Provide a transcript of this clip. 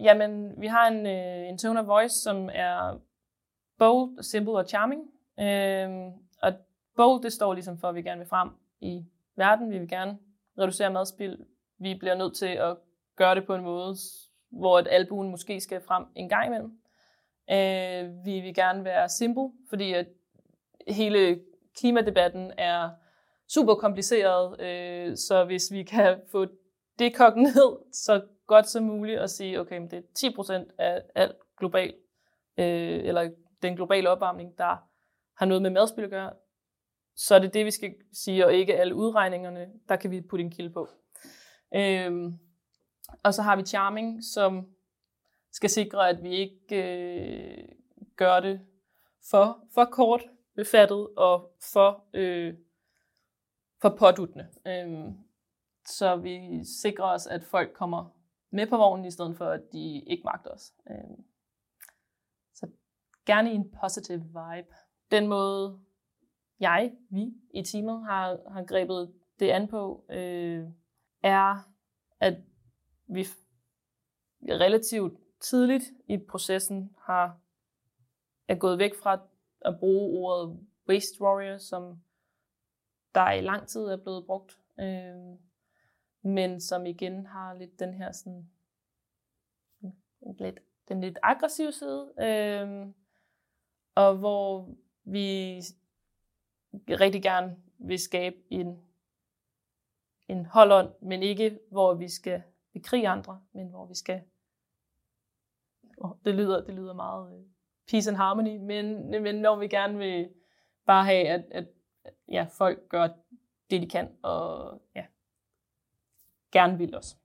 jamen, vi har en, øh, en tone of voice, som er bold, simple og charming. Øh, og bold, det står ligesom for, at vi gerne vil frem i verden. Vi vil gerne reducere madspild. Vi bliver nødt til at gøre det på en måde, hvor et albuen måske skal frem en gang imellem. Øh, vi vil gerne være simple, fordi at hele klimadebatten er super kompliceret, øh, så hvis vi kan få det kogt ned så godt som muligt at sige, okay, men det er 10% af alt global, øh, eller den globale opvarmning, der har noget med madspil at gøre, så er det det, vi skal sige, og ikke alle udregningerne, der kan vi putte en kilde på. Øh, og så har vi charming, som skal sikre, at vi ikke øh, gør det for, for kort befattet og for, øh, for påduttende. Øh, så vi sikrer os, at folk kommer med på vognen, i stedet for, at de ikke magter os. Øhm, så gerne i en positive vibe. Den måde, jeg, vi i teamet har, har grebet det an på, øh, er, at vi relativt tidligt i processen har er gået væk fra at bruge ordet waste warrior, som der i lang tid er blevet brugt, øh, men som igen har lidt den her sådan lidt, den lidt aggressive side, øh, og hvor vi rigtig gerne vil skabe en, en holdånd, men ikke hvor vi skal bekrige andre, men hvor vi skal oh, det lyder det lyder meget øh, peace and harmony, men, men når vi gerne vil bare have, at, at ja, folk gør det, de kan, og ja, gerne vil os.